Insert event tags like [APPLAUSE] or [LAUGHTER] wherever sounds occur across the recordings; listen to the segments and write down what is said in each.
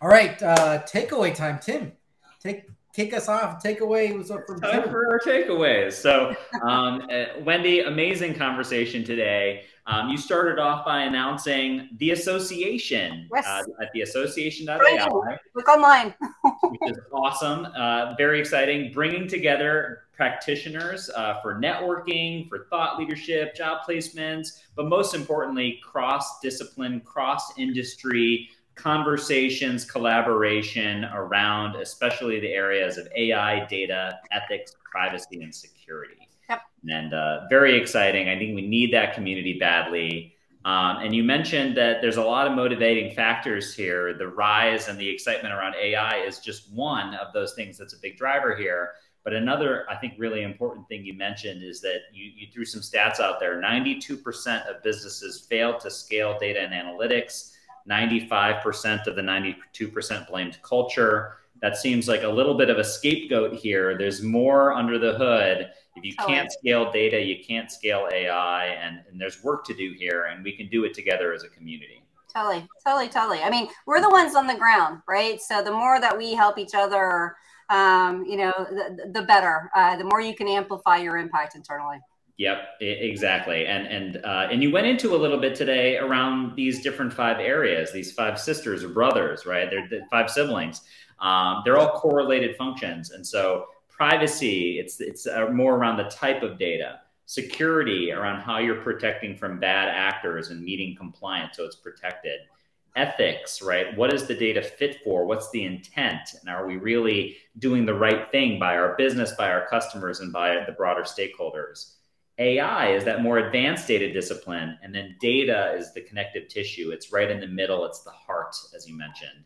All right, uh, takeaway time, Tim. Take kick us off. Takeaway was up from time for our takeaways. So, um, [LAUGHS] uh, Wendy, amazing conversation today. Um, you started off by announcing the association yes. uh, at the association.ai. Look online. [LAUGHS] which is awesome. Uh, very exciting. Bringing together practitioners uh, for networking, for thought leadership, job placements, but most importantly, cross discipline, cross industry conversations, collaboration around especially the areas of AI, data, ethics, privacy, and security. Yep. And uh, very exciting. I think we need that community badly. Um, and you mentioned that there's a lot of motivating factors here. The rise and the excitement around AI is just one of those things that's a big driver here. But another, I think, really important thing you mentioned is that you, you threw some stats out there 92% of businesses fail to scale data and analytics. 95% of the 92% blamed culture. That seems like a little bit of a scapegoat here. There's more under the hood. If you can't scale data, you can't scale AI, and, and there's work to do here, and we can do it together as a community. Totally, totally, totally. I mean, we're the ones on the ground, right? So the more that we help each other, um, you know, the, the better. Uh, the more you can amplify your impact internally. Yep, exactly. And and uh, and you went into a little bit today around these different five areas, these five sisters or brothers, right? They're, they're five siblings. Um, they're all correlated functions, and so privacy, it's it's uh, more around the type of data. Security around how you're protecting from bad actors and meeting compliance, so it's protected. Ethics, right? What is the data fit for? What's the intent? And are we really doing the right thing by our business, by our customers, and by the broader stakeholders? AI is that more advanced data discipline, and then data is the connective tissue. It's right in the middle. It's the heart, as you mentioned.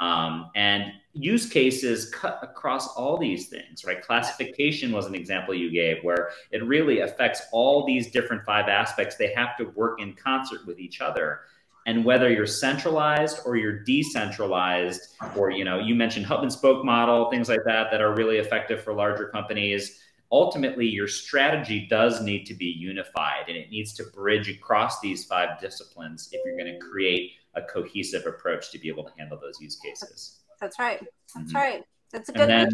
Um, and use cases cut across all these things, right? Classification was an example you gave where it really affects all these different five aspects. They have to work in concert with each other. And whether you're centralized or you're decentralized, or you know, you mentioned hub and spoke model, things like that, that are really effective for larger companies ultimately your strategy does need to be unified and it needs to bridge across these five disciplines if you're going to create a cohesive approach to be able to handle those use cases. That's right. That's mm-hmm. right. That's a good then,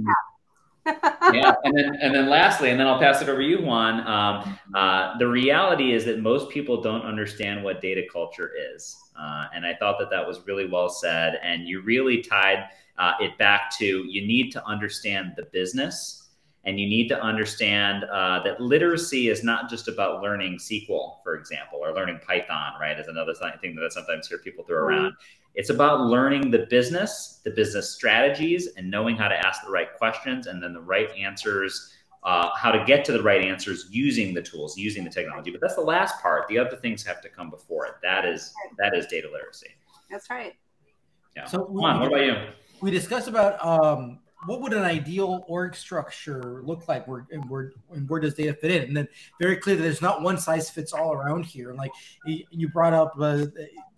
[LAUGHS] yeah, and then and then lastly, and then I'll pass it over to you, Juan. Um, uh, the reality is that most people don't understand what data culture is, uh, and I thought that that was really well said. And you really tied uh, it back to you need to understand the business and you need to understand uh, that literacy is not just about learning SQL, for example, or learning Python, right? Is another thing that I sometimes hear people throw around. It's about learning the business, the business strategies, and knowing how to ask the right questions and then the right answers, uh, how to get to the right answers using the tools, using the technology. But that's the last part. The other things have to come before it. That is that is data literacy. That's right. Yeah. So, Juan, what about you? We discussed about um, what would an ideal org structure look like? Where and where and where does data fit in? And then very clear that there's not one size fits all around here. And like you brought up, uh,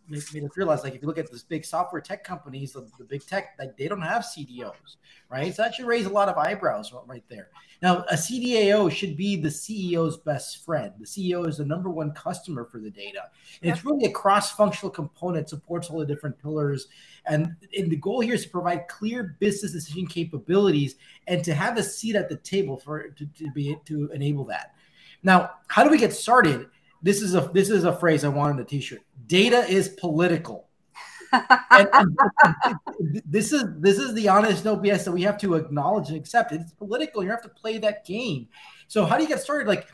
made, made us realize like if you look at this big software tech companies, the, the, big tech, like they don't have CDOs, right? So that should raise a lot of eyebrows right there. Now, a CDAO should be the CEO's best friend. The CEO is the number one customer for the data, and it's really a cross-functional component, supports all the different pillars. And, and the goal here is to provide clear business decision capabilities and to have a seat at the table for to, to be to enable that. Now, how do we get started? This is a this is a phrase I want on the t-shirt. Data is political. and, and this is this is the honest no BS that we have to acknowledge and accept. It's political. You have to play that game. So how do you get started? Like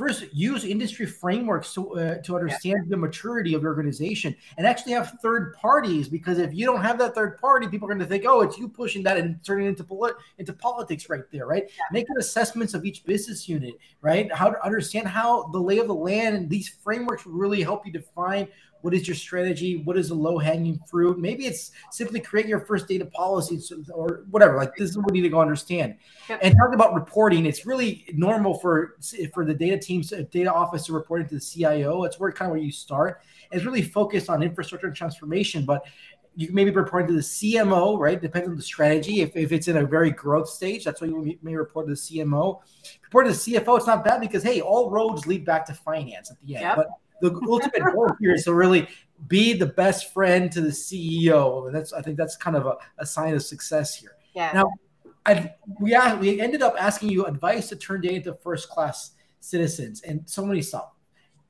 first use industry frameworks to, uh, to understand the maturity of your organization and actually have third parties because if you don't have that third party people are going to think oh it's you pushing that and turning it into into politics right there right? Yeah. making assessments of each business unit right? How to understand how the lay of the land and these frameworks will really help you define what is your strategy? What is the low hanging fruit? Maybe it's simply create your first data policy or whatever. Like this is what we need to go understand. Yep. And talking about reporting, it's really normal for for the data teams, uh, data office to report into the CIO. It's where kind of where you start. It's really focused on infrastructure and transformation, but you can maybe report to the CMO, right? Depends on the strategy. If, if it's in a very growth stage, that's why you may report to the CMO. Report to the CFO, it's not bad because hey, all roads lead back to finance at the end. Yep. But the ultimate goal here is to really be the best friend to the CEO. And that's I think that's kind of a, a sign of success here. Yeah. Now, I, we we ended up asking you advice to turn data into first class citizens and so many stuff.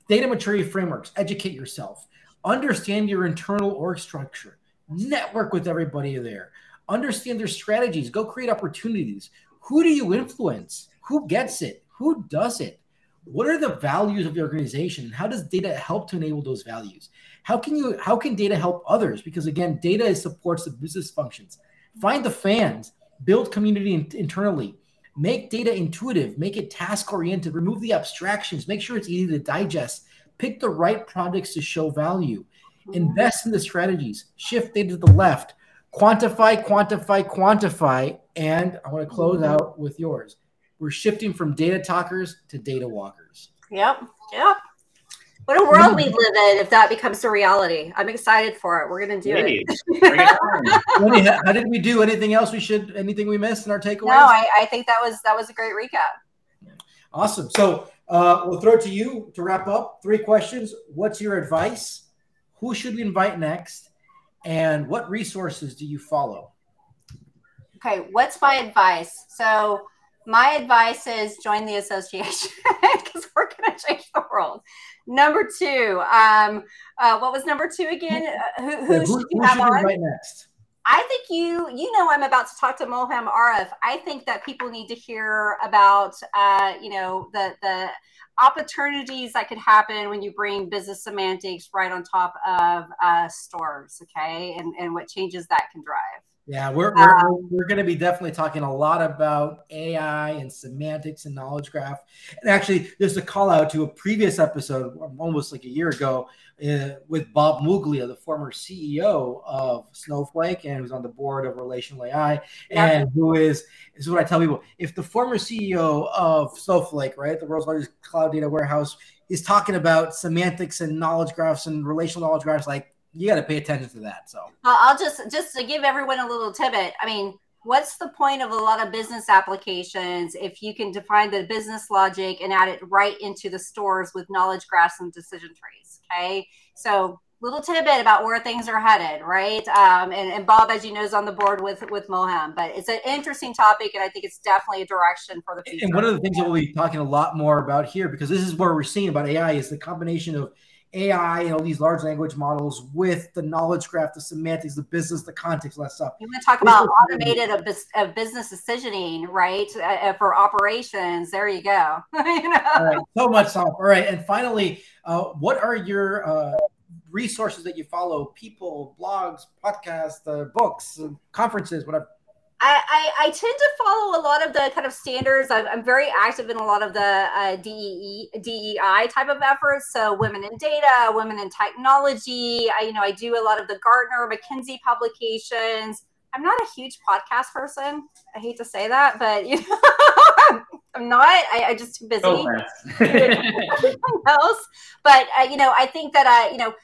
Data maturity frameworks, educate yourself, understand your internal org structure, network with everybody there, understand their strategies, go create opportunities. Who do you influence? Who gets it? Who does it? What are the values of the organization and how does data help to enable those values? How can you how can data help others? Because again, data supports the business functions. Find the fans, build community in, internally, make data intuitive, make it task oriented, remove the abstractions, make sure it's easy to digest, pick the right projects to show value, mm-hmm. invest in the strategies, shift data to the left, quantify, quantify, quantify. And I want to close mm-hmm. out with yours. We're shifting from data talkers to data walkers. Yep. Yep. What a world we live in if that becomes a reality. I'm excited for it. We're going to do it. it [LAUGHS] how did we do? Anything else we should? Anything we missed in our takeaways? No, I, I think that was that was a great recap. Awesome. So uh, we'll throw it to you to wrap up. Three questions. What's your advice? Who should we invite next? And what resources do you follow? Okay, what's my advice? So my advice is join the association [LAUGHS] because we're going to change the world. Number two, um, uh, what was number two again? Uh, who, who, yeah, who, should you have on? Right next. I think you you know I'm about to talk to Molham Aref. I think that people need to hear about uh, you know the the opportunities that could happen when you bring business semantics right on top of uh, stores, okay, and and what changes that can drive. Yeah, we're we're, um, we're going to be definitely talking a lot about AI and semantics and knowledge graph. And actually, there's a call out to a previous episode, almost like a year ago, uh, with Bob Muglia, the former CEO of Snowflake, and who's on the board of Relational AI, and who is this is what I tell people: if the former CEO of Snowflake, right, the world's largest cloud data warehouse, is talking about semantics and knowledge graphs and relational knowledge graphs, like you got to pay attention to that. So I'll just just to give everyone a little tidbit. I mean, what's the point of a lot of business applications if you can define the business logic and add it right into the stores with knowledge graphs and decision trees? Okay, so little tidbit about where things are headed, right? Um, and, and, Bob, as you know, is on the board with with Molham, but it's an interesting topic, and I think it's definitely a direction for the future. And one of the things that we'll be talking a lot more about here, because this is where we're seeing about AI, is the combination of AI and all these large language models with the knowledge graph, the semantics, the business, the context, that stuff. You want to talk about automated of, business decisioning, right? Uh, uh, for operations. There you go. [LAUGHS] you know? Right, so much stuff. All right. And finally, uh, what are your uh, resources that you follow? People, blogs, podcasts, uh, books, conferences, whatever. I, I, I, tend to follow a lot of the kind of standards. I'm, I'm very active in a lot of the uh, DEE, DEI type of efforts. So women in data, women in technology. I, you know, I do a lot of the Gartner, McKinsey publications. I'm not a huge podcast person. I hate to say that, but [LAUGHS] you know, I'm not. I, I just too busy. Oh, [LAUGHS] else. But uh, you know, I think that uh, you know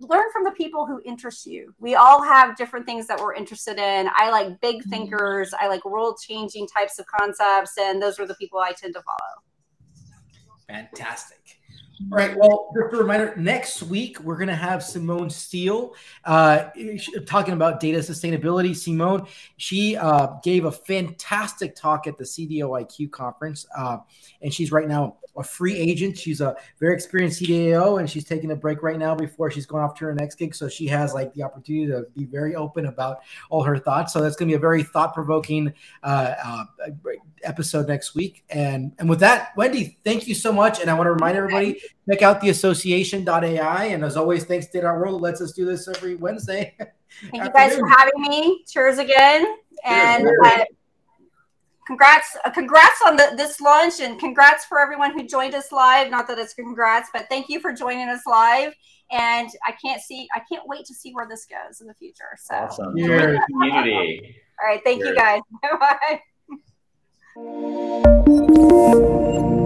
learn from the people who interest you. We all have different things that we're interested in. I like big mm-hmm. thinkers, I like world changing types of concepts, and those are the people I tend to follow. Fantastic. All right. Well, just a reminder next week, we're going to have Simone Steele uh, talking about data sustainability. Simone, she uh, gave a fantastic talk at the CDO IQ conference, uh, and she's right now a free agent. She's a very experienced CDAO, and she's taking a break right now before she's going off to her next gig. So she has like the opportunity to be very open about all her thoughts. So that's going to be a very thought provoking uh, uh, episode next week. And and with that, Wendy, thank you so much. And I want to remind everybody check out the association.ai. And as always, thanks to our world lets us do this every Wednesday. [LAUGHS] Thank you guys for having me. Cheers again. And uh, congrats uh, congrats on the, this launch and congrats for everyone who joined us live. Not that it's congrats but thank you for joining us live. And i can't see i can't wait to see where this goes in the future. So awesome. [LAUGHS] community. All right. Thank Cheers. you guys. [LAUGHS] Bye